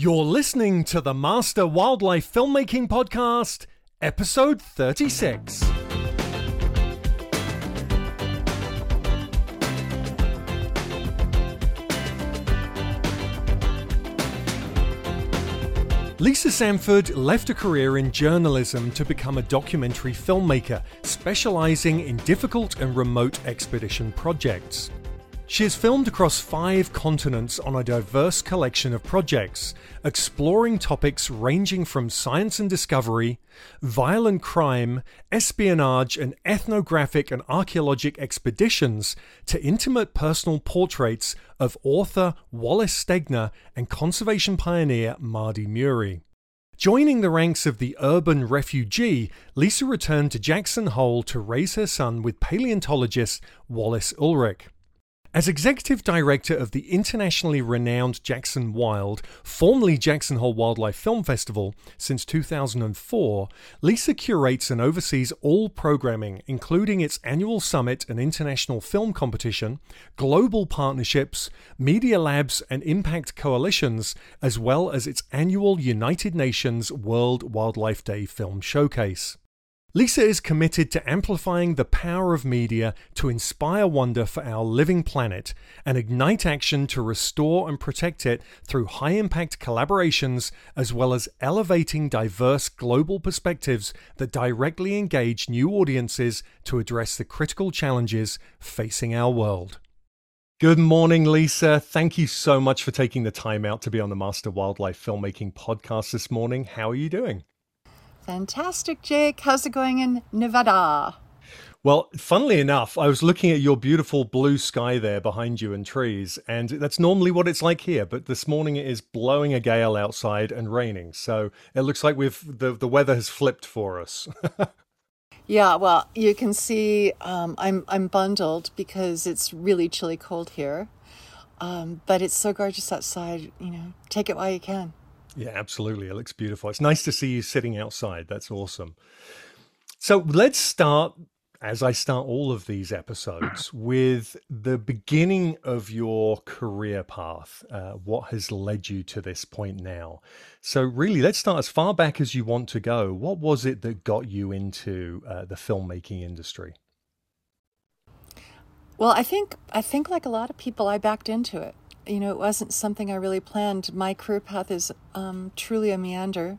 You're listening to the Master Wildlife Filmmaking Podcast, episode 36. Lisa Samford left a career in journalism to become a documentary filmmaker, specializing in difficult and remote expedition projects. She has filmed across five continents on a diverse collection of projects, exploring topics ranging from science and discovery, violent crime, espionage, and ethnographic and archaeologic expeditions to intimate personal portraits of author Wallace Stegner and conservation pioneer Mardy Murie. Joining the ranks of the urban refugee, Lisa returned to Jackson Hole to raise her son with paleontologist Wallace Ulrich. As executive director of the internationally renowned Jackson Wild, formerly Jackson Hole Wildlife Film Festival, since 2004, Lisa curates and oversees all programming, including its annual summit and international film competition, global partnerships, media labs, and impact coalitions, as well as its annual United Nations World Wildlife Day film showcase. Lisa is committed to amplifying the power of media to inspire wonder for our living planet and ignite action to restore and protect it through high impact collaborations as well as elevating diverse global perspectives that directly engage new audiences to address the critical challenges facing our world. Good morning, Lisa. Thank you so much for taking the time out to be on the Master Wildlife Filmmaking podcast this morning. How are you doing? Fantastic, Jake. How's it going in Nevada? Well, funnily enough, I was looking at your beautiful blue sky there behind you and trees, and that's normally what it's like here. But this morning it is blowing a gale outside and raining, so it looks like we've the the weather has flipped for us. yeah, well, you can see um, I'm I'm bundled because it's really chilly cold here, um, but it's so gorgeous outside. You know, take it while you can. Yeah, absolutely. It looks beautiful. It's nice to see you sitting outside. That's awesome. So let's start, as I start all of these episodes, with the beginning of your career path. Uh, what has led you to this point now? So, really, let's start as far back as you want to go. What was it that got you into uh, the filmmaking industry? Well, I think I think like a lot of people, I backed into it you know, it wasn't something I really planned. My career path is um, truly a meander.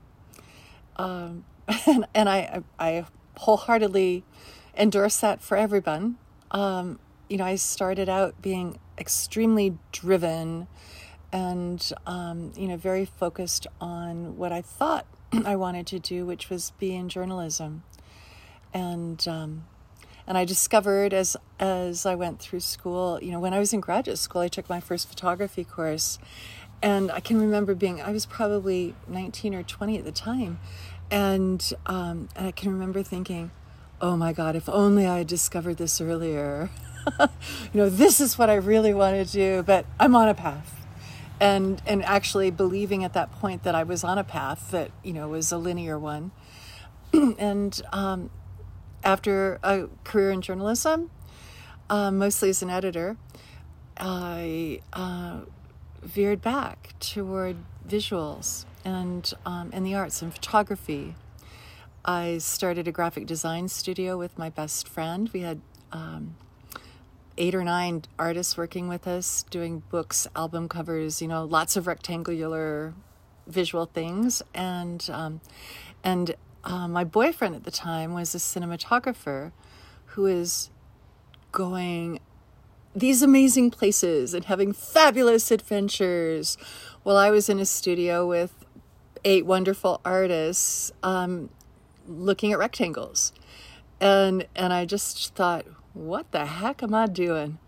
Um, and, and I, I wholeheartedly endorse that for everyone. Um, you know, I started out being extremely driven and, um, you know, very focused on what I thought I wanted to do, which was be in journalism. And, um, and I discovered as as I went through school, you know, when I was in graduate school, I took my first photography course, and I can remember being I was probably 19 or 20 at the time, and um, and I can remember thinking, oh my God, if only I had discovered this earlier. you know, this is what I really want to do, but I'm on a path. And, and actually believing at that point that I was on a path that you know was a linear one, and um, after a career in journalism, uh, mostly as an editor, I uh, veered back toward visuals and um, and the arts and photography. I started a graphic design studio with my best friend. We had um, eight or nine artists working with us, doing books, album covers, you know, lots of rectangular visual things, and um, and uh, my boyfriend at the time was a cinematographer who is going these amazing places and having fabulous adventures while I was in a studio with eight wonderful artists um, looking at rectangles. And, and I just thought, what the heck am I doing?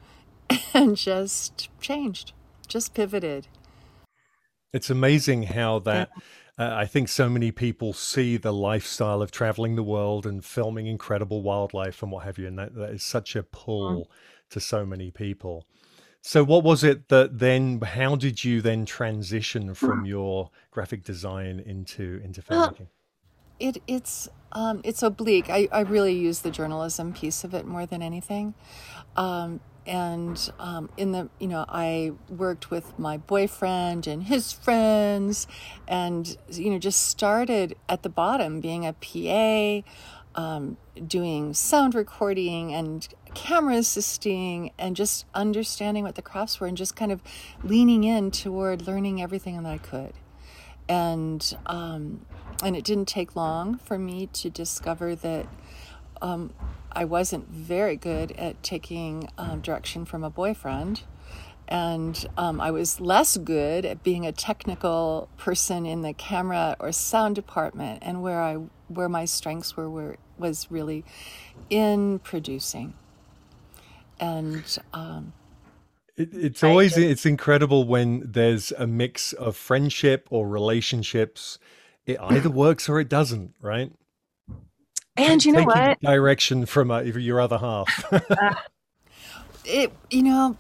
And just changed, just pivoted. It's amazing how that. Yeah uh, I think so many people see the lifestyle of traveling the world and filming incredible wildlife and what have you, and that, that is such a pull mm. to so many people. So, what was it that then? How did you then transition from your graphic design into into filmmaking? it it's um, it's oblique. I, I really use the journalism piece of it more than anything. Um, and um, in the you know I worked with my boyfriend and his friends, and you know just started at the bottom, being a PA, um, doing sound recording and camera assisting, and just understanding what the crafts were, and just kind of leaning in toward learning everything that I could, and um, and it didn't take long for me to discover that. Um, I wasn't very good at taking um, direction from a boyfriend. And um, I was less good at being a technical person in the camera or sound department. And where I where my strengths were, were was really in producing. And um, it, it's always it's incredible when there's a mix of friendship or relationships. It either works or it doesn't, right? And you know what? Direction from uh, your other half. uh, it, you know,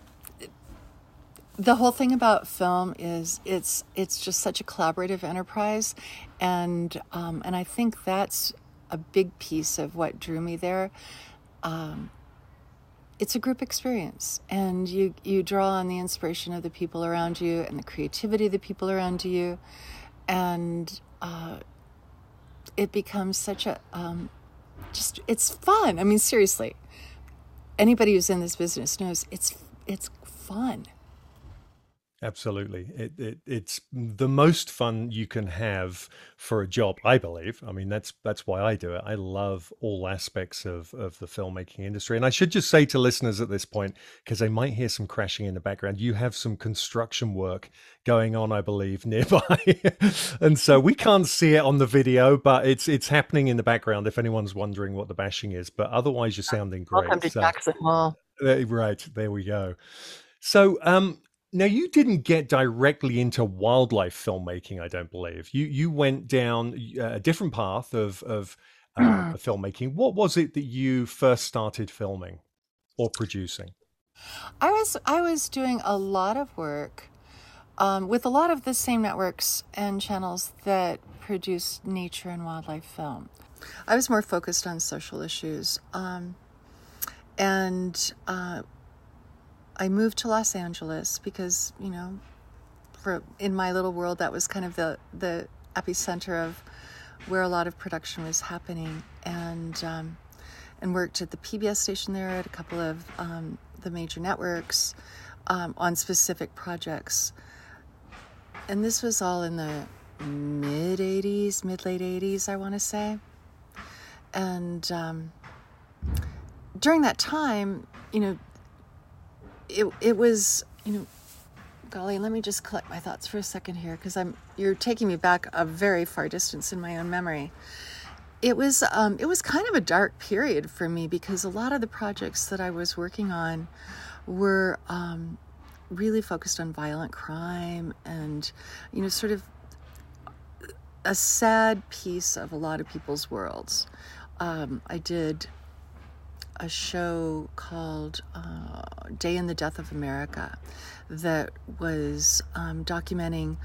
the whole thing about film is it's it's just such a collaborative enterprise, and um, and I think that's a big piece of what drew me there. Um, it's a group experience, and you you draw on the inspiration of the people around you and the creativity of the people around you, and uh, it becomes such a um, just it's fun. I mean, seriously, anybody who's in this business knows it's it's fun. Absolutely. It, it, it's the most fun you can have for a job, I believe. I mean, that's that's why I do it. I love all aspects of, of the filmmaking industry. And I should just say to listeners at this point, because they might hear some crashing in the background, you have some construction work going on, I believe, nearby. and so we can't see it on the video, but it's it's happening in the background if anyone's wondering what the bashing is. But otherwise you're sounding great. Welcome to so, Jackson. Uh, right, there we go. So um now you didn't get directly into wildlife filmmaking, I don't believe. You you went down uh, a different path of of uh, filmmaking. What was it that you first started filming or producing? I was I was doing a lot of work um, with a lot of the same networks and channels that produce nature and wildlife film. I was more focused on social issues, um, and uh, I moved to Los Angeles because, you know, for in my little world that was kind of the the epicenter of where a lot of production was happening and um, and worked at the PBS station there at a couple of um, the major networks um, on specific projects. And this was all in the mid 80s, mid late 80s, I want to say. And um, during that time, you know, it it was you know golly let me just collect my thoughts for a second here because i'm you're taking me back a very far distance in my own memory. It was um, it was kind of a dark period for me because a lot of the projects that i was working on were um, really focused on violent crime and you know sort of a sad piece of a lot of people's worlds. Um, i did a show called uh, Day in the Death of America that was um, documenting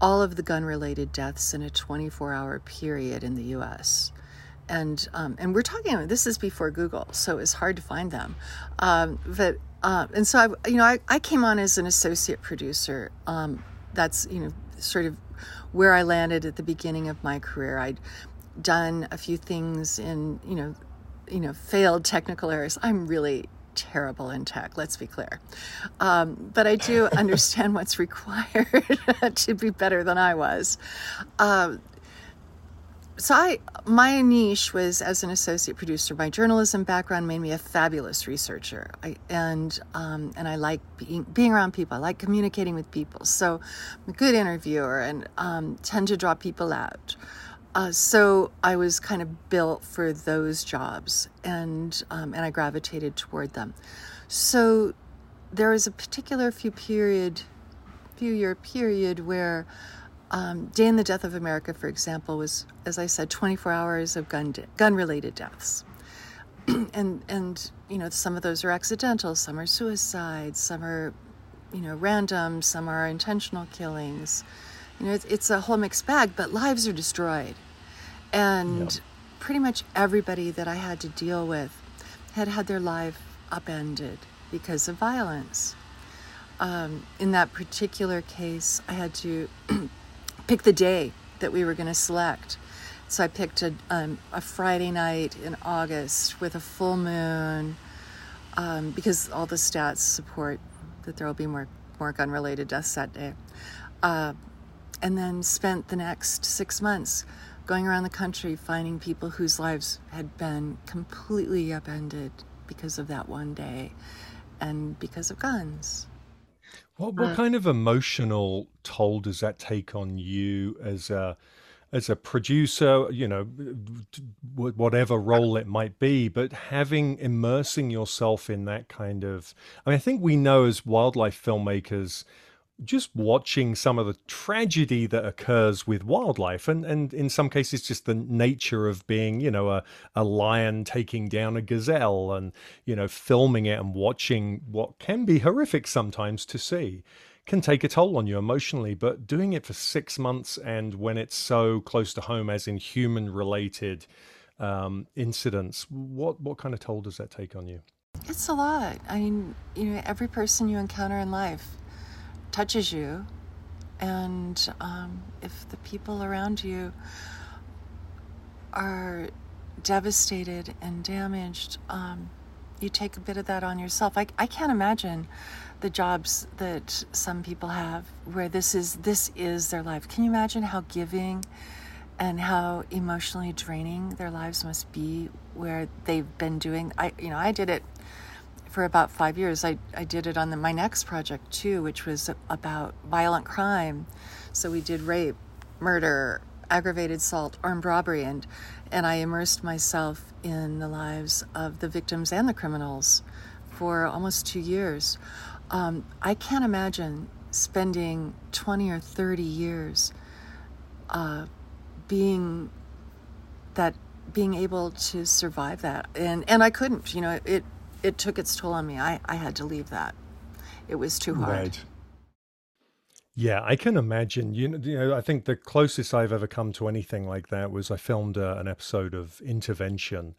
all of the gun related deaths in a 24 hour period in the US. And, um, and we're talking, about this is before Google, so it's hard to find them. Um, but, uh, and so I, you know, I, I came on as an associate producer. Um, that's, you know, sort of where I landed at the beginning of my career. I'd done a few things in, you know, you know, failed technical areas. I'm really terrible in tech, let's be clear. Um, but I do understand what's required to be better than I was. Um, so I, my niche was as an associate producer. My journalism background made me a fabulous researcher, I, and um, and I like being being around people. I like communicating with people. So I'm a good interviewer and um, tend to draw people out. Uh, so I was kind of built for those jobs, and um, and I gravitated toward them. So there was a particular few period, few year period where um, Day in the Death of America, for example, was, as I said, 24 hours of gun de- gun related deaths, and and you know some of those are accidental, some are suicides, some are you know random, some are intentional killings. You know, it's, it's a whole mixed bag, but lives are destroyed and yep. pretty much everybody that I had to deal with had had their life upended. because of violence. Um, in that particular case, I had to pick the day that we were going to select. So I picked a, um, a Friday night in August with a full moon um, because all the stats support that there will be more, more gun related deaths that day. Uh, and then spent the next six months going around the country finding people whose lives had been completely upended because of that one day and because of guns. What, what uh, kind of emotional toll does that take on you as a as a producer, you know, whatever role it might be, but having immersing yourself in that kind of, I mean, I think we know as wildlife filmmakers, just watching some of the tragedy that occurs with wildlife and, and in some cases just the nature of being you know a, a lion taking down a gazelle and you know filming it and watching what can be horrific sometimes to see can take a toll on you emotionally. But doing it for six months and when it's so close to home as in human related um, incidents what what kind of toll does that take on you? It's a lot. I mean you know every person you encounter in life touches you, and um, if the people around you are devastated and damaged, um, you take a bit of that on yourself. I, I can't imagine the jobs that some people have where this is this is their life. Can you imagine how giving and how emotionally draining their lives must be where they've been doing I you know, I did it for about five years. I, I did it on the, my next project too, which was about violent crime. So we did rape, murder, aggravated assault, armed robbery, and and I immersed myself in the lives of the victims and the criminals for almost two years. Um, I can't imagine spending 20 or 30 years uh, being that being able to survive that and and I couldn't you know it it took its toll on me. I, I had to leave that. It was too hard. Right. Yeah, I can imagine. You know, you know, I think the closest I've ever come to anything like that was I filmed uh, an episode of Intervention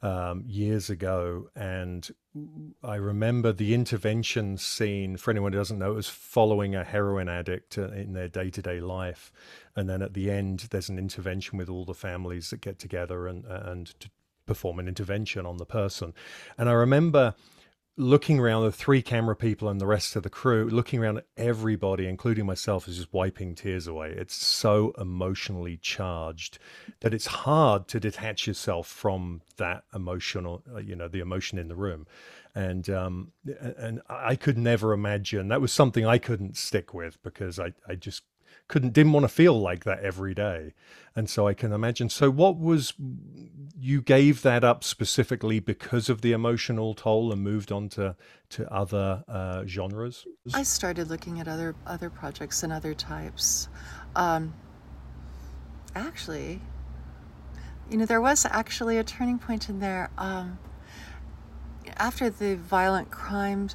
um, years ago, and I remember the intervention scene. For anyone who doesn't know, it was following a heroin addict uh, in their day-to-day life, and then at the end, there's an intervention with all the families that get together and and to perform an intervention on the person. And I remember looking around the three camera people and the rest of the crew, looking around at everybody, including myself, is just wiping tears away. It's so emotionally charged that it's hard to detach yourself from that emotional, uh, you know, the emotion in the room. And um, and I could never imagine that was something I couldn't stick with because I, I just couldn't didn't want to feel like that every day. And so i can imagine so what was you gave that up specifically because of the emotional toll and moved on to to other uh, genres? I started looking at other other projects and other types. Um, actually you know there was actually a turning point in there um, after the violent crime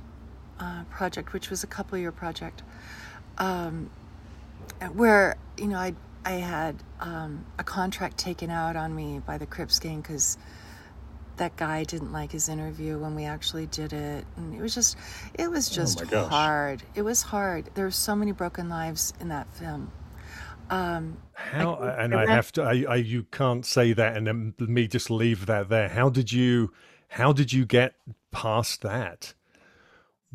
uh, project which was a couple year project um, where you know I I had um, a contract taken out on me by the Crips gang because that guy didn't like his interview when we actually did it, and it was just it was oh just oh hard. It was hard. There were so many broken lives in that film. Um, How I, and I, I have to I, I you can't say that and then me just leave that there. How did you how did you get past that?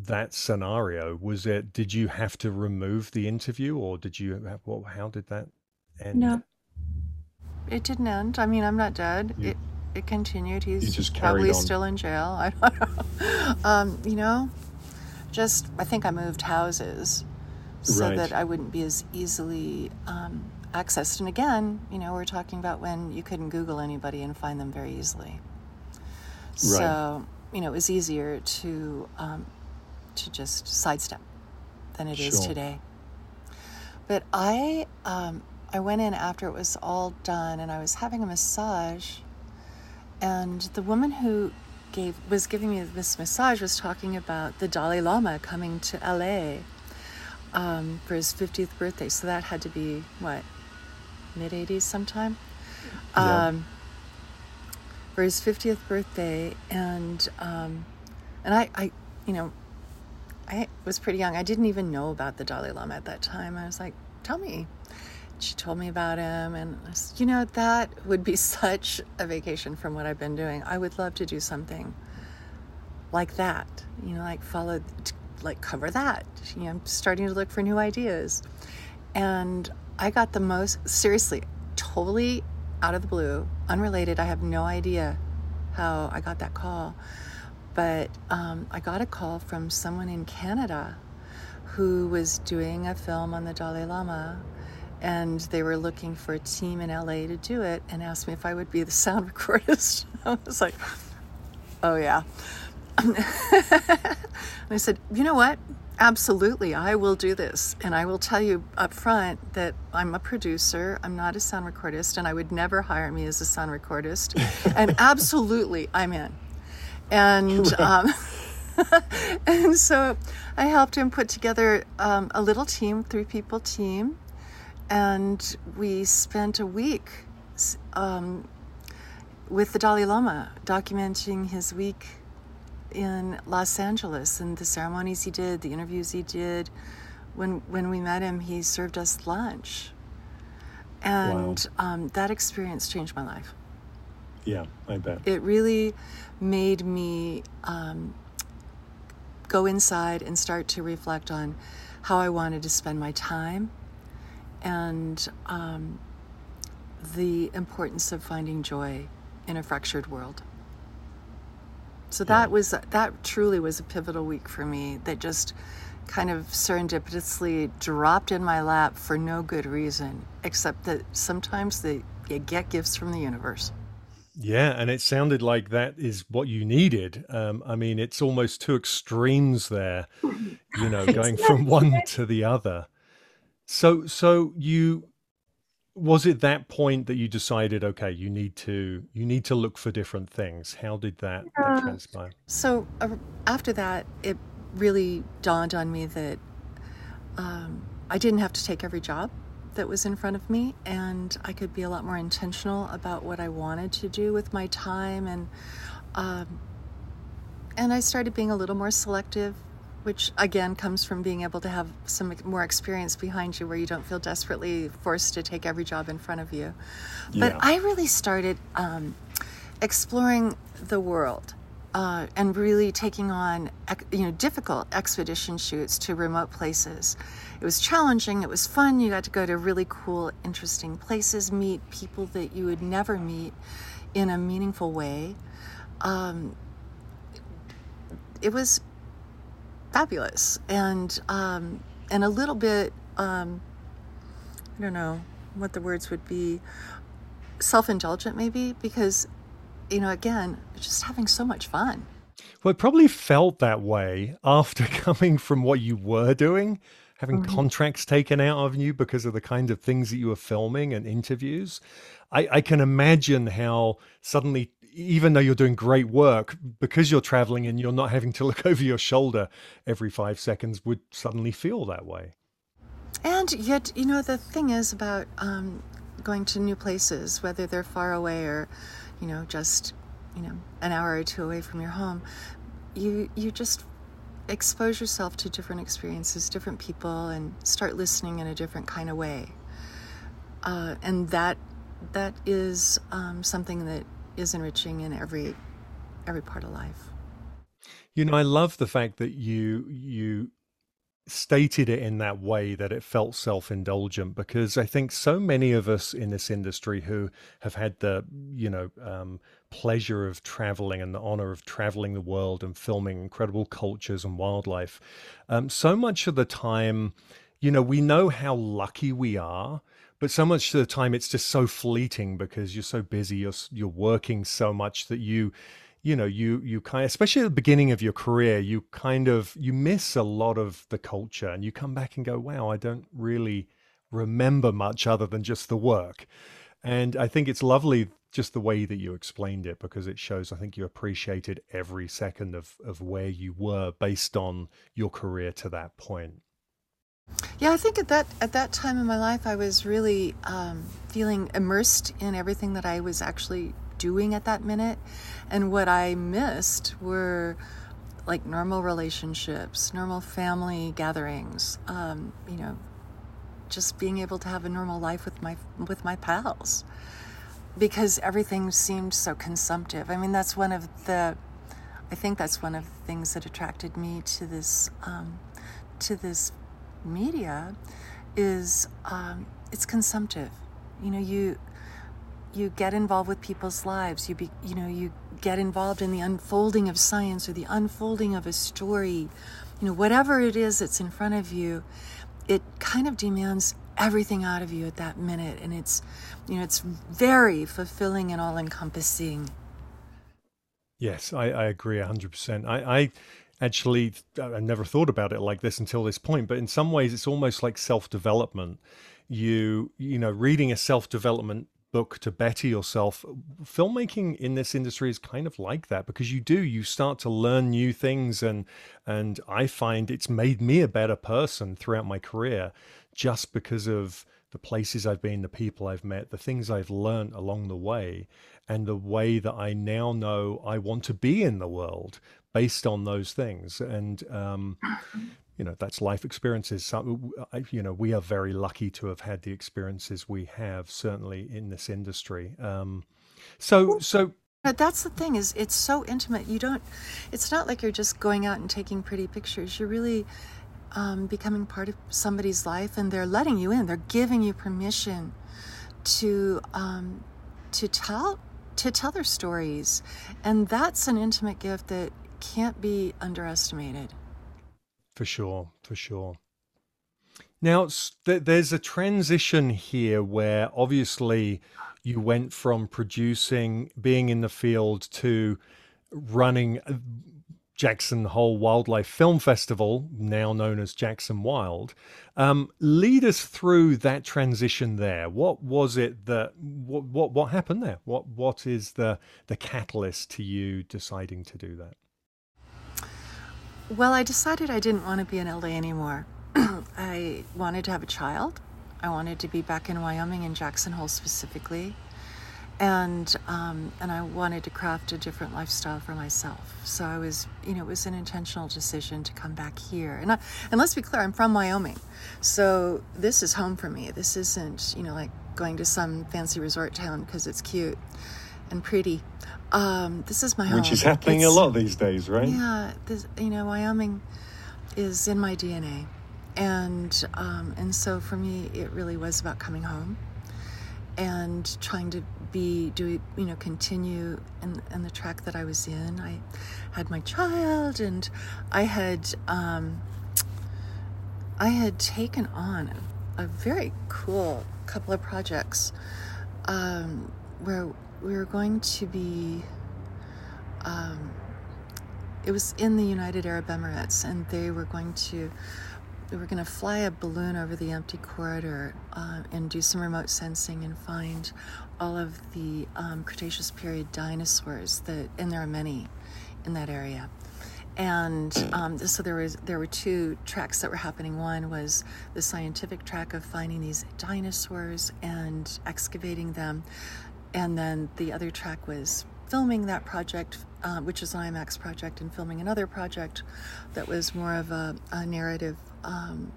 That scenario was it did you have to remove the interview or did you have well how did that end? No. It didn't end. I mean i'm not dead. You, it it continued. he's probably on. still in jail. I don't know. Um, you know just i think i moved houses so right. that i wouldn't be as easily um, accessed. And again you know we're talking about when you couldn't google anybody and find them very easily. So you know it was easier to um, to just sidestep than it sure. is today. But I, um, I went in after it was all done, and I was having a massage, and the woman who gave was giving me this massage was talking about the Dalai Lama coming to LA um, for his 50th birthday. So that had to be what mid 80s sometime. Yeah. Um, for his 50th birthday, and um, and I, I you know, I was pretty young. I didn't even know about the Dalai Lama at that time. I was like, tell me. She told me about him, and I said, you know, that would be such a vacation from what I've been doing. I would love to do something like that, you know, like follow, like cover that. You know, I'm starting to look for new ideas. And I got the most, seriously, totally out of the blue, unrelated. I have no idea how I got that call. But um, I got a call from someone in Canada who was doing a film on the Dalai Lama and they were looking for a team in LA to do it and asked me if I would be the sound recordist. I was like, oh yeah. and I said, you know what? Absolutely, I will do this. And I will tell you up front that I'm a producer, I'm not a sound recordist, and I would never hire me as a sound recordist. and absolutely, I'm in. And, um, and so I helped him put together um, a little team, three people team, and we spent a week um, with the Dalai Lama documenting his week in Los Angeles and the ceremonies he did, the interviews he did. When when we met him, he served us lunch, and wow. um, that experience changed my life. Yeah, I bet it really made me um, go inside and start to reflect on how I wanted to spend my time and um, the importance of finding joy in a fractured world. So that yeah. was that truly was a pivotal week for me that just kind of serendipitously dropped in my lap for no good reason except that sometimes the, you get gifts from the universe. Yeah, and it sounded like that is what you needed. Um, I mean, it's almost two extremes there, you know, going from one to the other. So, so you was it that point that you decided okay you need to you need to look for different things how did that, that transpire? So uh, after that it really dawned on me that um, i didn't have to take every job that was in front of me and i could be a lot more intentional about what i wanted to do with my time and um, and i started being a little more selective which again comes from being able to have some more experience behind you where you don't feel desperately forced to take every job in front of you. But. I really started um, exploring the world. Uh, and really taking on you know difficult expedition shoots to remote places. It was challenging. It was fun. You got to go to really cool, interesting places, meet people that you would never meet in a meaningful way. Um, it was fabulous and um, and a little bit um, I don't know what the words would be self-indulgent maybe because you know again just having so much fun well it probably felt that way after coming from what you were doing having mm-hmm. contracts taken out of you because of the kind of things that you were filming and interviews I, I can imagine how suddenly even though you're doing great work, because you're traveling and you're not having to look over your shoulder every five seconds, would suddenly feel that way. And yet, you know, the thing is about um, going to new places, whether they're far away or, you know, just, you know, an hour or two away from your home, you you just expose yourself to different experiences, different people, and start listening in a different kind of way. Uh, and that that is um, something that is enriching in every every part of life. You know, I love the fact that you you stated it in that way that it felt self-indulgent because I think so many of us in this industry who have had the you know um, pleasure of traveling and the honor of traveling the world and filming incredible cultures and wildlife, um, so much of the time, you know, we know how lucky we are but so much of the time it's just so fleeting because you're so busy you're you're working so much that you you know you you kind of especially at the beginning of your career you kind of you miss a lot of the culture and you come back and go wow i don't really remember much other than just the work. And i think it's lovely just the way that you explained it because it shows i think you appreciated every second of of where you were based on your career to that point. Yeah, I think at that at that time in my life, I was really um, feeling immersed in everything that I was actually doing at that minute, and what I missed were like normal relationships, normal family gatherings, um, you know, just being able to have a normal life with my with my pals because everything seemed so consumptive. I mean, that's one of the I think that's one of the things that attracted me to this um, to this media is um, it's consumptive. You know, you you get involved with people's lives. You be, you know, you get involved in the unfolding of science or the unfolding of a story. You know, whatever it is that's in front of you, it kind of demands everything out of you at that minute, and it's, you know, it's very fulfilling and all encompassing. Yes, I, I agree 100%. I, I actually, I never thought about it like this until this point, but in some ways it's almost like self development. You, you know, reading a self development book to better yourself. Filmmaking in this industry is kind of like that because you do you start to learn new things and and I find it's made me a better person throughout my career just because of the places I've been, the people I've met, the things I've learned along the way, and the way that I now know I want to be in the world based on those things. And, um, you know, that's life experiences. So, you know, we are very lucky to have had the experiences we have, certainly in this industry. Um, so, so but that's the thing is it's so intimate. You don't. It's not like you're just going out and taking pretty pictures. You're really um, becoming part of somebody's life and they're letting you in they're giving you permission to um, to tell to tell their stories and that's an intimate gift that can't be underestimated for sure for sure now there's a transition here where obviously you went from producing being in the field to running Jackson Hole Wildlife Film Festival, now known as Jackson Wild. Um, lead us through that transition there. What was it that what what what happened there? What what is the the catalyst to you deciding to do that? Well, I decided I didn't want to be in LA anymore. I wanted to have a child. I wanted to be back in Wyoming in Jackson Hole specifically and um, and I wanted to craft a different lifestyle for myself. So I was, you know, it was an intentional decision to come back here. And I, and let's be clear, I'm from Wyoming, so this is home for me. This isn't, you know, like going to some fancy resort town because it's cute and pretty. Um, this is my home, which is happening it's, a lot these days, right? Yeah, this, you know, Wyoming is in my DNA, and um, and so for me, it really was about coming home and trying to be do you know continue in, in the track that I was in. I had my child, and I had um, I had taken on a, a very cool couple of projects um, where we were going to be. Um, it was in the United Arab Emirates, and they were going to we were going to fly a balloon over the Empty Quarter uh, and do some remote sensing and find all of the um, Cretaceous period dinosaurs that, and there are many in that area. And um, so there was there were two tracks that were happening. One was the scientific track of finding these dinosaurs and excavating them, and then the other track was filming that project, uh, which is an IMAX project, and filming another project that was more of a, a narrative, um,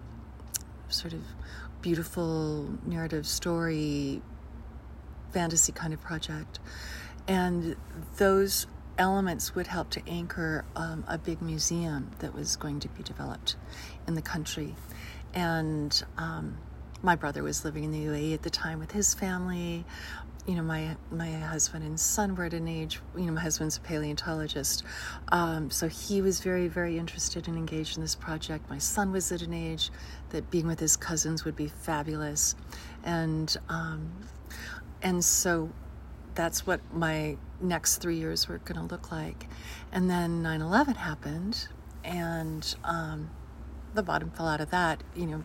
sort of beautiful narrative story fantasy kind of project. And those elements would help to anchor um, a big museum that was going to be developed in the country. And um, my brother was living in the UAE at the time with his family. You know, my my husband and son were at an age. You know, my husband's a paleontologist, um, so he was very, very interested and engaged in this project. My son was at an age that being with his cousins would be fabulous, and um, and so that's what my next three years were going to look like. And then 9 11 happened, and um, the bottom fell out of that. You know,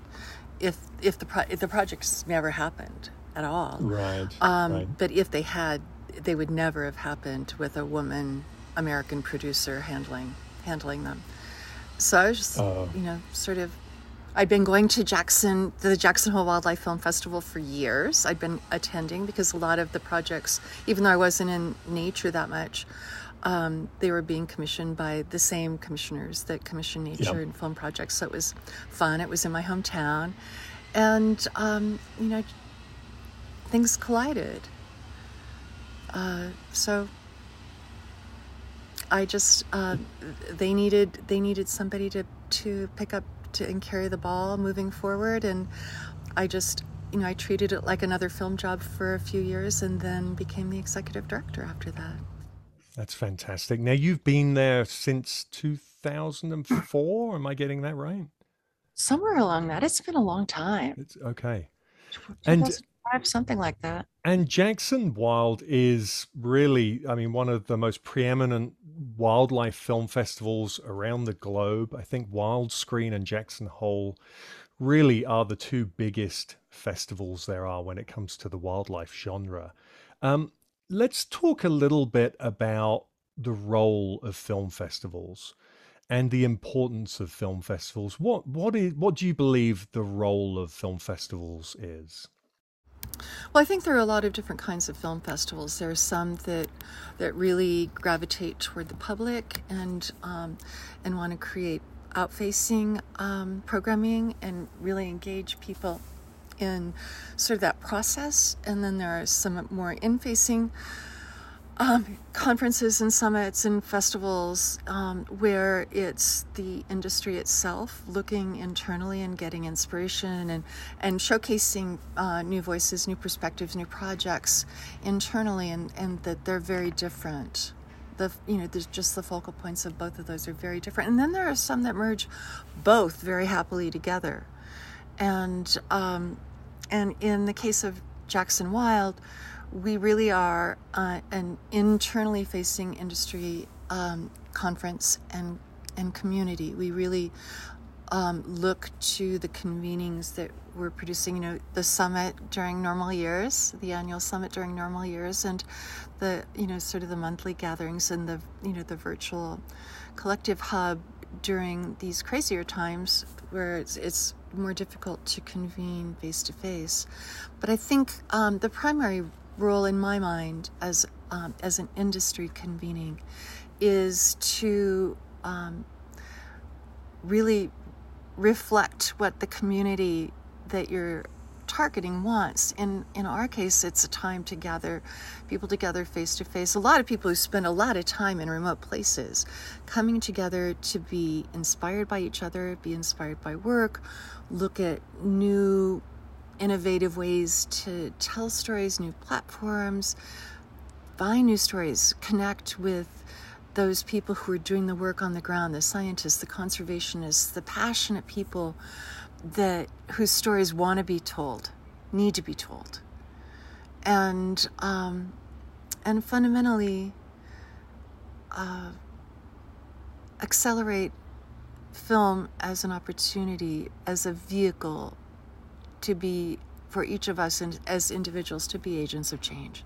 if if the pro- if the projects never happened at all, right, um, right. But if they had, they would never have happened with a woman American producer handling handling them. So I was just, uh, you know, sort of I'd been going to Jackson, the Jackson Hole Wildlife Film Festival for years. I'd been attending because a lot of the projects, even though I wasn't in nature that much, um, they were being commissioned by the same commissioners that commission nature yep. and film projects. So it was fun. It was in my hometown, and um, you know, things collided. Uh, so I just uh, they needed they needed somebody to to pick up to, and carry the ball moving forward, and I just you know I treated it like another film job for a few years, and then became the executive director after that. That's fantastic. Now you've been there since 2004. Am I getting that right? Somewhere along that. It's been a long time. It's okay. And something like that. And Jackson Wild is really, I mean, one of the most preeminent wildlife film festivals around the globe. I think Wildscreen and Jackson Hole really are the two biggest festivals there are when it comes to the wildlife genre. Um, let's talk a little bit about the role of film festivals and the importance of film festivals. What what is what do you believe the role of film festivals is? Well, I think there are a lot of different kinds of film festivals. There are some that that really gravitate toward the public and um, and want to create outfacing um, programming and really engage people in sort of that process. And then there are some more in facing um, conferences and summits and festivals um, where it's the industry itself looking internally and getting inspiration and, and showcasing uh, new voices, new perspectives, new projects internally, and, and that they're very different. The, you know, there's just the focal points of both of those are very different. And then there are some that merge both very happily together. And um, and in the case of Jackson Wild, we really are uh, an internally facing industry um, conference and and community. We really um, look to the convenings that we're producing. You know, the summit during normal years, the annual summit during normal years, and the you know sort of the monthly gatherings and the you know the virtual collective hub during these crazier times where it's, it's more difficult to convene face to face. But I think um, the primary role in my mind as um, as an industry convening is to um, really reflect what the community that you're targeting wants. In in our case, it's a time to gather people together face to face. A lot of people who spend a lot of time in remote places, coming together to be inspired by each other, be inspired by work, look at new innovative ways to tell stories, new platforms, find new stories, connect with those people who are doing the work on the ground, the scientists, the conservationists, the passionate people that whose stories want to be told, need to be told, and um, and fundamentally uh, accelerate film as an opportunity, as a vehicle to be for each of us and as individuals to be agents of change.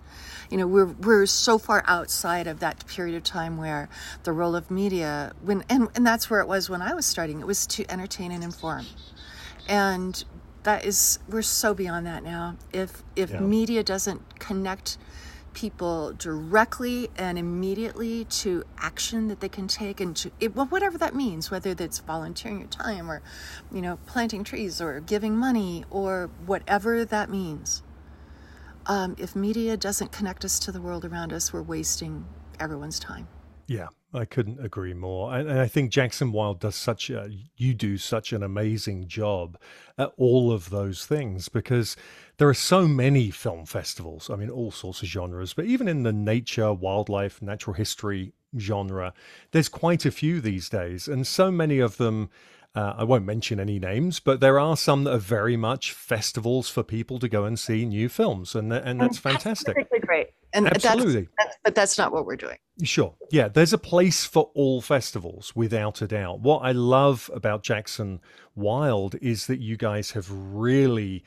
You know, we're we're so far outside of that period of time where the role of media when and, and that's where it was when I was starting. It was to entertain and inform. And that is we're so beyond that now. If if yeah. media doesn't connect people directly and immediately to action that they can take and to it, well, whatever that means whether that's volunteering your time or you know planting trees or giving money or whatever that means. Um, if media doesn't connect us to the world around us we're wasting everyone's time. Yeah I couldn't agree more. And I think Jackson Wild does such a, you do such an amazing job at all of those things because there are so many film festivals. I mean, all sorts of genres, but even in the nature, wildlife, natural history genre, there's quite a few these days. And so many of them uh, I won't mention any names, but there are some that are very much festivals for people to go and see new films, and and that's fantastic. That's great. And Absolutely. That's, that's, but that's not what we're doing. Sure. Yeah, there's a place for all festivals, without a doubt. What I love about Jackson Wild is that you guys have really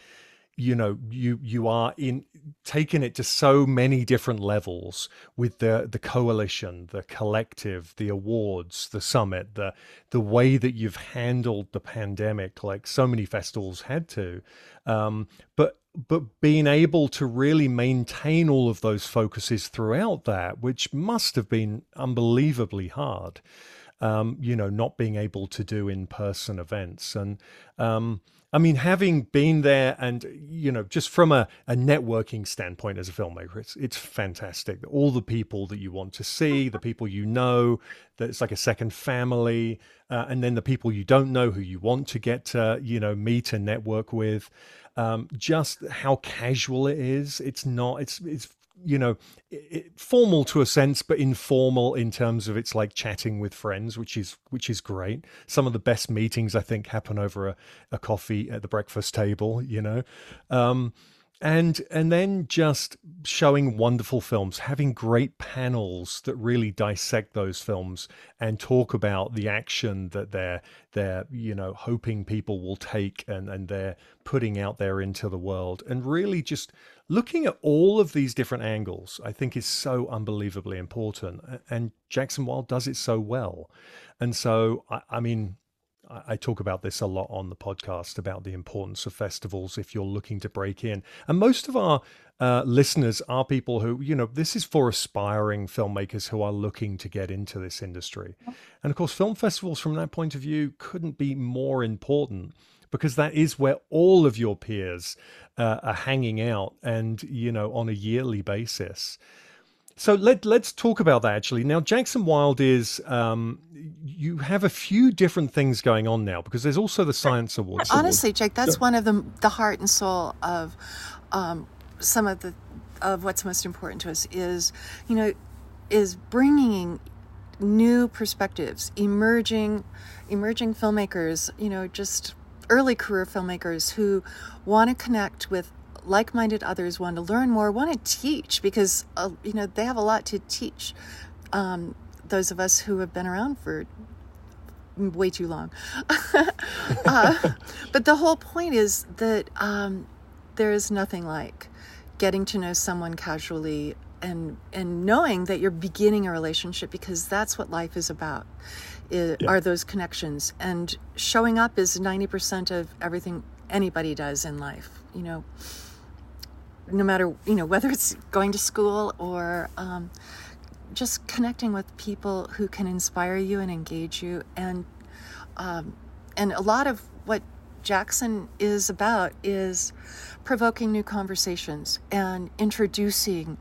you know you you are in taking it to so many different levels with the the coalition the collective the awards the summit the the way that you've handled the pandemic like so many festivals had to um, but but being able to really maintain all of those focuses throughout that, which must have been unbelievably hard. Um, you know, not being able to do in person events. And um, I mean, having been there and, you know, just from a, a networking standpoint as a filmmaker, it's, it's fantastic. All the people that you want to see, the people you know, that it's like a second family, uh, and then the people you don't know who you want to get to, you know, meet and network with. Um, just how casual it is. It's not, it's, it's you know, it, formal to a sense, but informal in terms of it's like chatting with friends, which is which is great. Some of the best meetings I think happen over a, a coffee at the breakfast table. You know, um, and and then just showing wonderful films having great panels that really dissect those films and talk about the action that they're they're you know hoping people will take and and they're putting out there into the world. And really just looking at all of these different angles i think is so unbelievably important. And jackson wild does it so well. And so i, I mean I talk about this a lot on the podcast about the importance of festivals if you're looking to break in. And most of our uh, listeners are people who, you know, this is for aspiring filmmakers who are looking to get into this industry. And of course, film festivals from that point of view couldn't be more important because that is where all of your peers uh, are hanging out and, you know, on a yearly basis. So let let's talk about that actually. Now, Jackson Wild is um, you have a few different things going on now because there's also the Science Awards. Honestly, Jake, that's one of the the heart and soul of um, some of the of what's most important to us is you know is bringing new perspectives, emerging emerging filmmakers. You know, just early career filmmakers who want to connect with like-minded others want to learn more want to teach because uh, you know they have a lot to teach. Um, those of us who have been around for way too long. Uh, but the whole point is that um, there is nothing like getting to know someone casually and and knowing that you're beginning a relationship because that's what life is about it, yeah. are those connections. And showing up is 90% of everything anybody does in life you know no matter you know whether it's going to school or um, just connecting with people who can inspire you and engage you and um, and a lot of what Jackson is about is provoking new conversations and introducing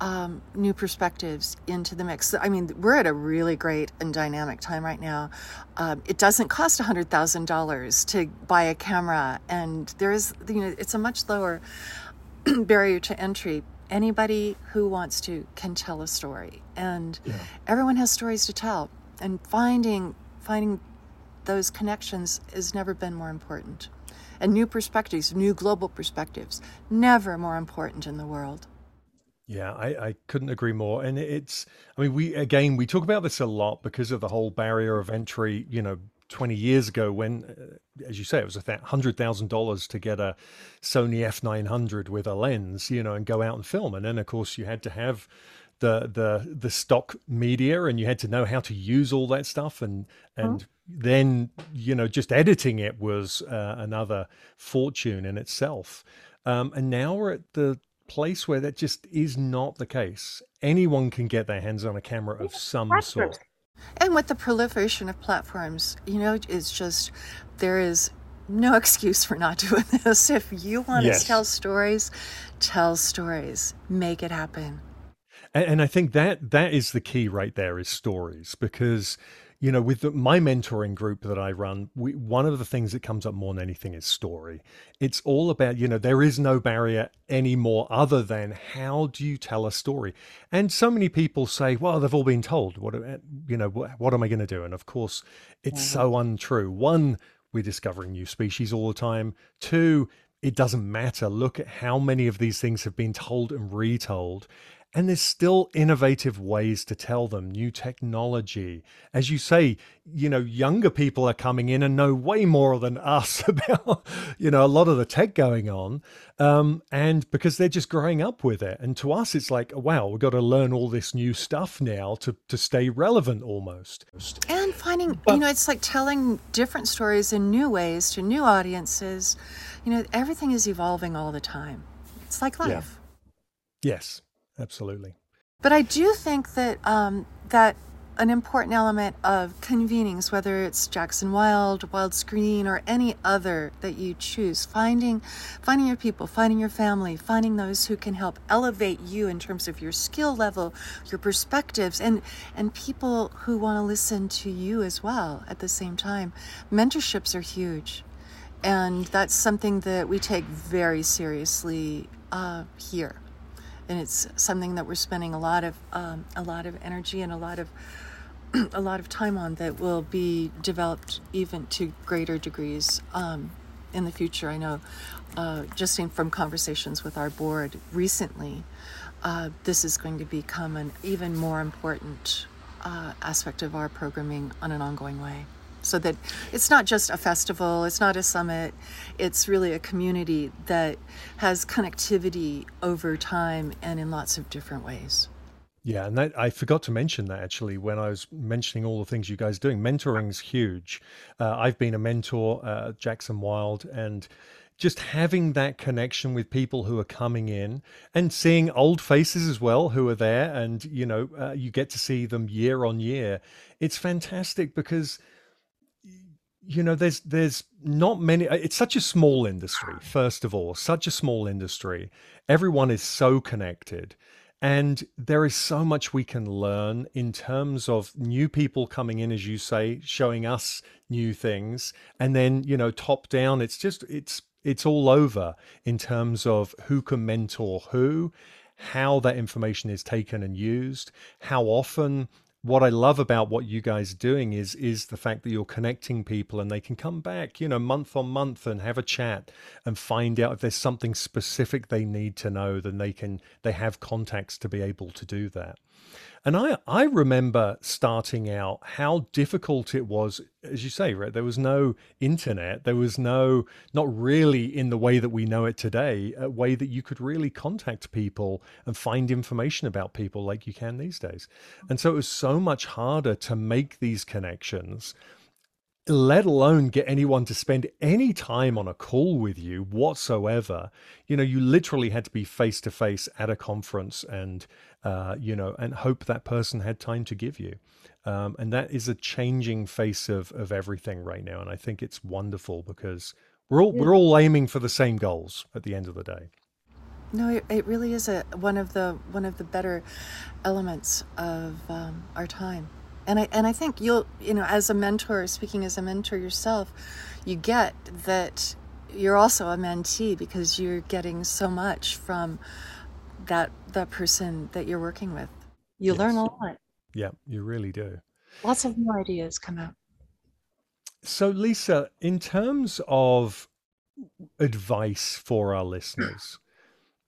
um, new perspectives into the mix. I mean, we're at a really great and dynamic time right now. Um, it doesn't cost $100,000 to buy a camera, and there is, you know, it's a much lower barrier to entry anybody who wants to can tell a story and yeah. everyone has stories to tell and finding finding those connections has never been more important and new perspectives new global perspectives never more important in the world yeah, I, I couldn't agree more. And it's, I mean, we, again, we talk about this a lot because of the whole barrier of entry, you know, 20 years ago when, uh, as you say, it was a $100,000 to get a Sony F900 with a lens, you know, and go out and film. And then, of course, you had to have the the the stock media and you had to know how to use all that stuff. And and then you know just editing it was uh, another fortune in itself. Um, and now we're at the place where that just is not the case. Anyone can get their hands on a camera of some sort and with the proliferation of platforms, you know, it's just there is no excuse for not doing this. If you want yes. to tell stories, tell stories, make it happen. And, and I think that that is the key right there is stories because you know, with the, my mentoring group that I run, we, one of the things that comes up more than anything is story. It's all about, you know, there is no barrier anymore other than how do you tell a story? And so many people say, well, they've all been told. What, you know, what, what am I going to do? And of course, it's mm-hmm. so untrue. One, we're discovering new species all the time. Two, it doesn't matter. Look at how many of these things have been told and retold. And there's still innovative ways to tell them, new technology. As you say, you know, younger people are coming in and know way more than us about, you know, a lot of the tech going on. Um, and because they're just growing up with it. And to us, it's like, wow, we've got to learn all this new stuff now to, to stay relevant almost. And finding, but, you know, it's like telling different stories in new ways to new audiences you know, everything is evolving all the time. It's like life. Yeah. Yes, absolutely. But I do think that um, that an important element of convenings, whether it's Jackson Wild, Wildscreen, or any other that you choose, finding finding your people, finding your family, finding those who can help elevate you in terms of your skill level, your perspectives, and and people who want to listen to you as well at the same time. Mentorships are huge, and that's something that we take very seriously uh, here and it's something that we're spending a lot of um, a lot of energy and a lot of a lot of time on that will be developed even to greater degrees um, in the future. I know, uh, just in, from conversations with our board recently, uh, this is going to become an even more important uh, aspect of our programming on an ongoing way. So that it's not just a festival, it's not a summit, it's really a community that has connectivity over time and in lots of different ways. Yeah, and that, I forgot to mention that actually when I was mentioning all the things you guys are doing. Mentoring's huge. Uh, I've been a mentor, uh, Jackson Wild, and just having that connection with people who are coming in and seeing old faces as well who are there, and you know, uh, you get to see them year on year. It's fantastic because you know there's there's not many uh, it's such a small industry first of all such a small industry everyone is so connected and there is so much we can learn in terms of new people coming in, as you say, showing us new things. And then, you know, top down, it's just, it's, it's all over in terms of who can mentor who, how that information is taken and used, how often what I love about what you guys are doing is is the fact that you're connecting people and they can come back, you know, month on month and have a chat and find out if there's something specific they need to know, then they can they have contacts to be able to do that. And I, I remember starting out how difficult it was, as you say, right? There was no internet. There was no, not really in the way that we know it today, a way that you could really contact people and find information about people like you can these days. And so it was so much harder to make these connections let alone get anyone to spend any time on a call with you whatsoever. You know, you literally had to be face to face at a conference and, uh, you know, and hope that person had time to give you. Um, and that is a changing face of, of everything right now. And I think it's wonderful because we're all, yeah. we're all aiming for the same goals at the end of the day. No, it, it really is a one of the one of the better elements of um, our time and I and I think you'll you know as a mentor, speaking as a mentor yourself, you get that you're also a mentee because you're getting so much from that that person that you're working with. You yes. learn a lot. Yeah, you really do. Lots of new ideas come out. So, Lisa, in terms of advice for our listeners,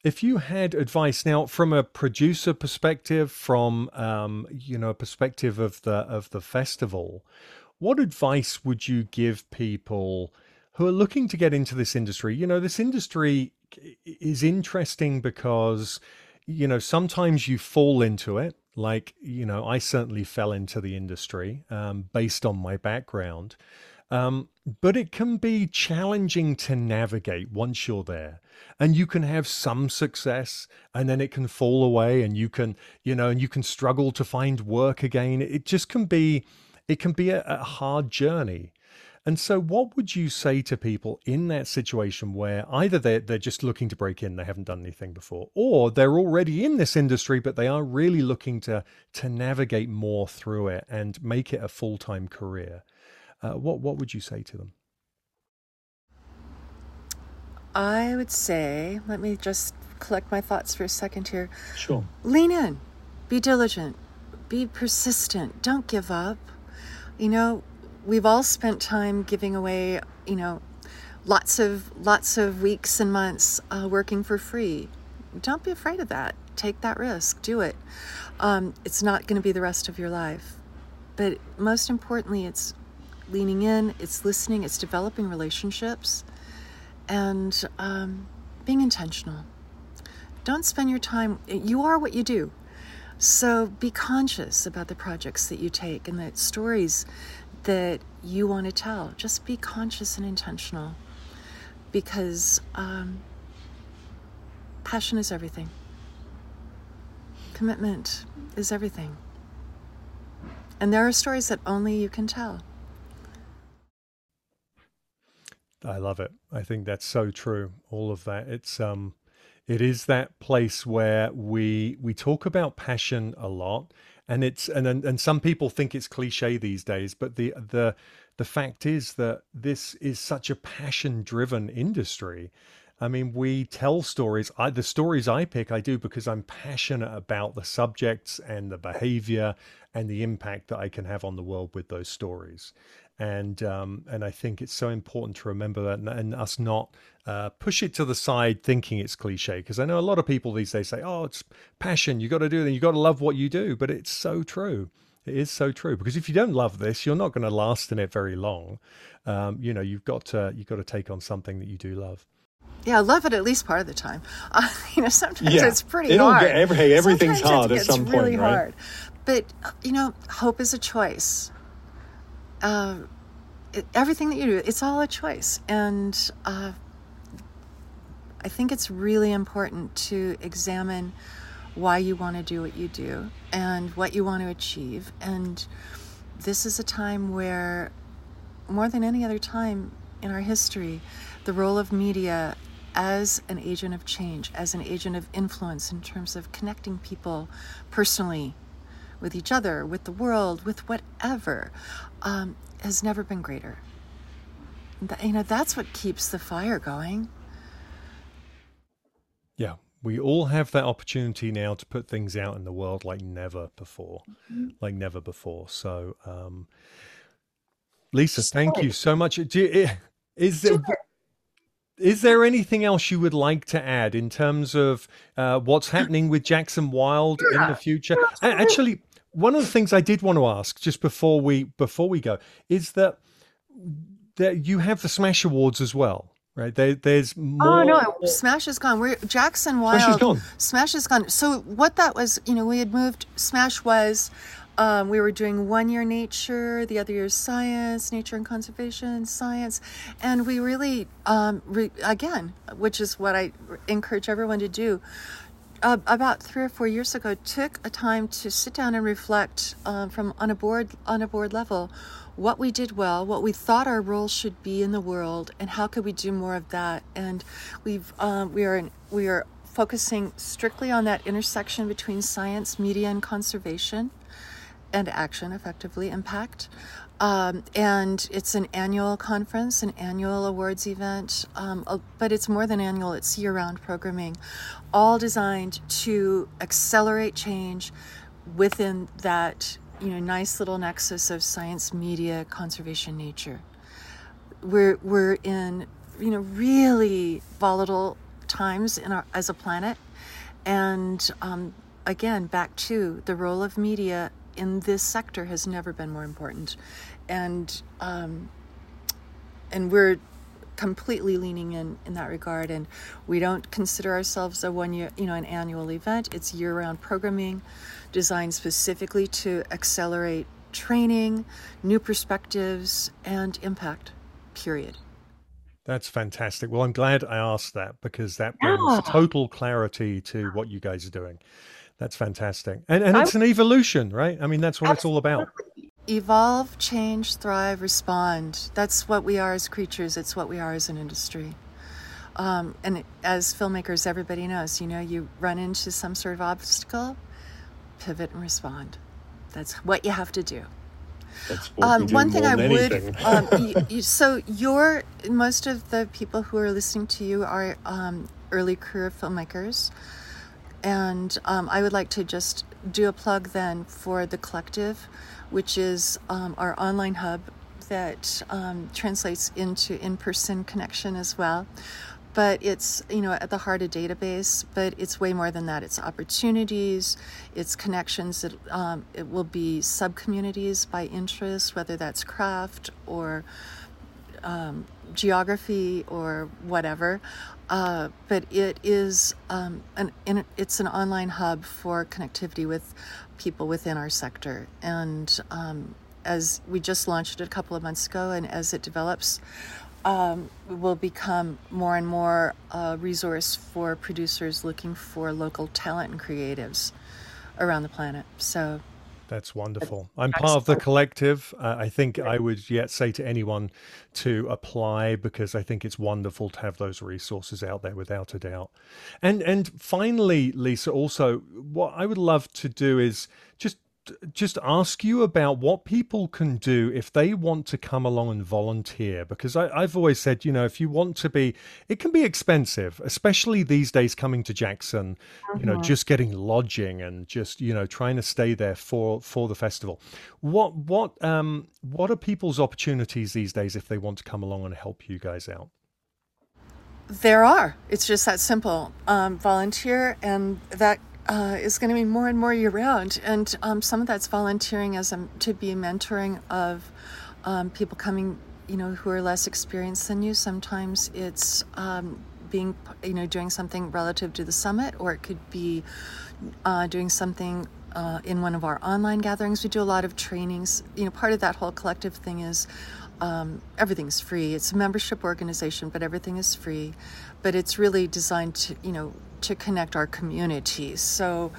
if you had advice now from a producer perspective, from um, you know a perspective of the of the festival, what advice would you give people who are looking to get into this industry? You know, this industry is interesting because you know sometimes you fall into it. Like you know, I certainly fell into the industry um, based on my background. Um, but it can be challenging to navigate once you're there. And you can have some success and then it can fall away and you can, you know, and you can struggle to find work again. It just can be, it can be a, a hard journey. And so, what would you say to people in that situation where either they're, they're just looking to break in, they haven't done anything before, or they're already in this industry, but they are really looking to, to navigate more through it and make it a full time career? Uh, what what would you say to them? I would say, let me just collect my thoughts for a second here. Sure. Lean in, be diligent, be persistent, don't give up. You know, we've all spent time giving away, you know, lots of lots of weeks and months uh, working for free. Don't be afraid of that. Take that risk. Do it. Um, it's not going to be the rest of your life, but most importantly, it's leaning in, it's listening, it's developing relationships, and um, being intentional. Don't spend your time, you are what you do. So be conscious about the projects that you take and the stories that you want to tell. Just be conscious and intentional. because um, passion is everything. Commitment is everything. And there are stories that only you can tell. I love it. I think that's so true. All of that. It's um it is that place where we we talk about passion a lot and it's and and some people think it's cliche these days, but the the the fact is that this is such a passion driven industry. I mean, we tell stories. I, the stories I pick, I do because I'm passionate about the subjects and the behavior and the impact that I can have on the world with those stories and um, and I think it's so important to remember that and, and us not uh, push it to the side thinking it's cliche because I know a lot of people these days say, "Oh, it's passion. You got to do it. You got to love what you do." But it's so true. It is so true because if you don't love this, you're not going to last in it very long. Um, you know, you've got to you've got to take on something that you do love. Yeah, I love it at least part of the time. Uh, you know, sometimes yeah. it's pretty It'll hard. Get, every, hey, everything's sometimes hard at some point, really right? hard. But you know, hope is a choice uh, everything that you do, it's all a choice. And uh, I think it's really important to examine why you want to do what you do and what you want to achieve. And this is a time where, more than any other time in our history, the role of media as an agent of change, as an agent of influence in terms of connecting people personally with each other, with the world, with whatever, um, has never been greater. You know, that's what keeps the fire going. Yeah, we all have that opportunity now to put things out in the world like never before, mm-hmm. like never before. So, um, Lisa, thank you so much. You, is there, sure. is there anything else you would like to add in terms of uh, what's happening with Jackson Wild in the future? Actually, one of the things I did want to ask just before we before we go is that that you have the Smash Awards as well, right? There, there's more. Oh no, Smash is gone. We're Jackson Wild. Smash is gone. Smash is gone. So what that was, you know, we had moved. Smash was. Um, we were doing one year nature, the other year science, nature and conservation, science, and we really, um, re- again, which is what I encourage everyone to do, uh, about three or four years ago took a time to sit down and reflect um, from on a board on a board level what we did well what we thought our role should be in the world and how could we do more of that. And we've um, we are in, we are focusing strictly on that intersection between science media and conservation and action effectively impact um, and it's an annual conference, an annual awards event, um, but it's more than annual, it's year round programming, all designed to accelerate change within that you know nice little nexus of science media conservation nature. We're we're in you know really volatile times in our as a planet. And um, again back to the role of media in this sector has never been more important and um, and we're completely leaning in in that regard. And we don't consider ourselves a one year you know an annual event. It's year round programming designed specifically to accelerate training new perspectives and impact period. That's fantastic. Well i'm glad i asked that because that brings yeah. total clarity to what you guys are doing. That's fantastic. And and it's an evolution right? I mean that's what it's all about Evolve, change, thrive, respond. That's what we are as creatures, it's what we are as an industry. Um, and as filmmakers, everybody knows, you know, you run into some sort of obstacle, pivot and respond. That's what you have to do. Um, one thing I would, um, you, you, so your most of the people who are listening to you are um, early career filmmakers, and um, I would like to just do a plug then for the collective which is um, our online hub that um, translates into in-person connection as well. But it's you know at the heart of database but it's way more than that. It's opportunities it's connections it, um, it will be sub communities by interest whether that's craft or um, geography or whatever uh, but it is um, an, it's an online hub for connectivity with people within our sector. And um, as we just launched it a couple of months ago, and as it develops, um, will become more and more a resource for producers looking for local talent and creatives around the planet. So that's wonderful. I'm part of the collective. Uh, I think I would yet say to anyone to apply because I think it's wonderful to have those resources out there without a doubt. And and finally, Lisa, also what I would love to do is just just ask you about what people can do if they want to come along and volunteer. Because I, have always said, you know, if you want to be, it can be expensive, especially these days coming to Jackson, you know, mm-hmm. just getting lodging and just, you know, trying to stay there for for the festival. What what um what are people's opportunities these days if they want to come along and help you guys out? There are. It's just that simple. Um, volunteer, and that uh, is going to be more and more year round. And um, some of that's volunteering as a, to be mentoring of um, people coming, you know, who are less experienced than you. Sometimes it's um, being, you know, doing something relative to the summit, or it could be uh, doing something uh, in one of our online gatherings. We do a lot of trainings. You know, part of that whole collective thing is um, everything's free. It's a membership organization, but everything is free. But it's really designed to, you know, to connect our communities. So,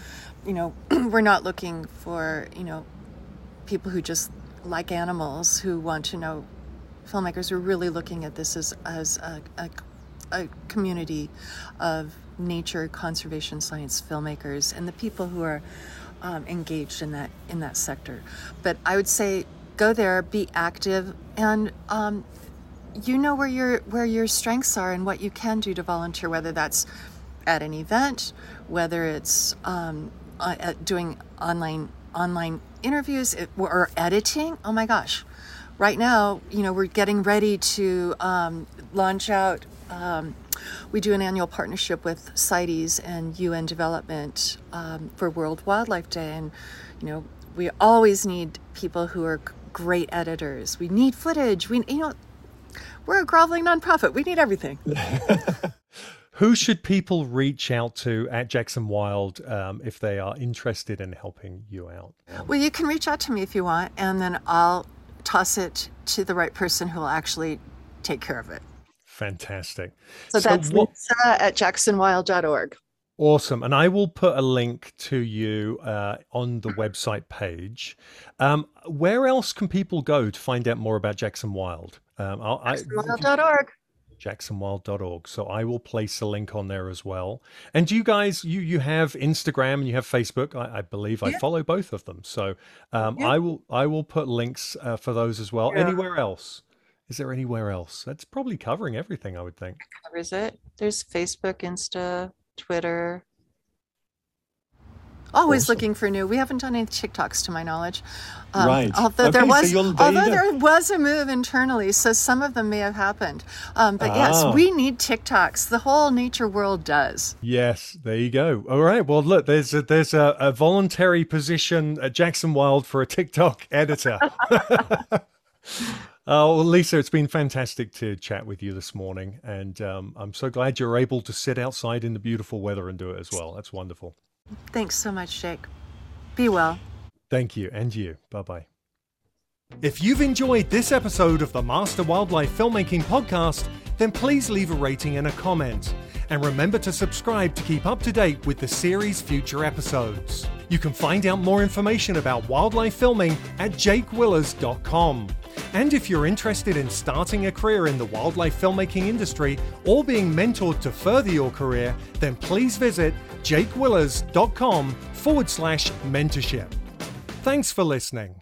you know, we're not looking for, you know, people who just like animals who want to know filmmakers. We're really looking at this as, as a, a, a community of nature conservation science filmmakers and the people who are um, engaged in that in that sector. But I would say go there, be active, and um, you know where your where your strengths are and what you can do to volunteer. Whether that's at an event, whether it's um, uh, doing online online interviews or editing. Oh my gosh! Right now, you know, we're getting ready to um, launch out. Um, we do an annual partnership with CITES and UN Development um, for World Wildlife Day, and you know, we always need people who are great editors. We need footage. We, you know, we're a groveling nonprofit. We need everything. Who should people reach out to at Jackson Wild um, if they are interested in helping you out? Well, you can reach out to me if you want, and then I'll toss it to the right person who will actually take care of it. Fantastic. So, so that's what, Lisa at jacksonwild.org. Awesome. And I will put a link to you uh, on the website page. Um, where else can people go to find out more about Jackson Wild? Um, I'll, jacksonwild.org jacksonwild.org. So I will place a link on there as well. And you guys, you you have Instagram and you have Facebook. I, I believe I follow both of them. So um, yeah. I will I will put links uh, for those as well. Yeah. Anywhere else? Is there anywhere else? That's probably covering everything. I would think. Covers it. There's Facebook, Insta, Twitter, Always awesome. looking for new. We haven't done any TikToks to my knowledge. Um, right. Although okay, there was, so although there was a move internally, so some of them may have happened. Um, but ah. yes, we need TikToks. The whole nature world does. Yes, there you go. All right. Well, look, there's a, there's a, a voluntary position at Jackson Wild for a TikTok editor. Oh, well, Lisa, it's been fantastic to chat with you this morning. And um, I'm so glad you're able to sit outside in the beautiful weather and do it as well. That's wonderful. Thanks so much, Jake. Be well. Thank you, and you. Bye bye. If you've enjoyed this episode of the Master Wildlife Filmmaking Podcast, then please leave a rating and a comment. And remember to subscribe to keep up to date with the series' future episodes. You can find out more information about wildlife filming at jakewillers.com. And if you're interested in starting a career in the wildlife filmmaking industry or being mentored to further your career, then please visit jakewillers.com forward slash mentorship. Thanks for listening.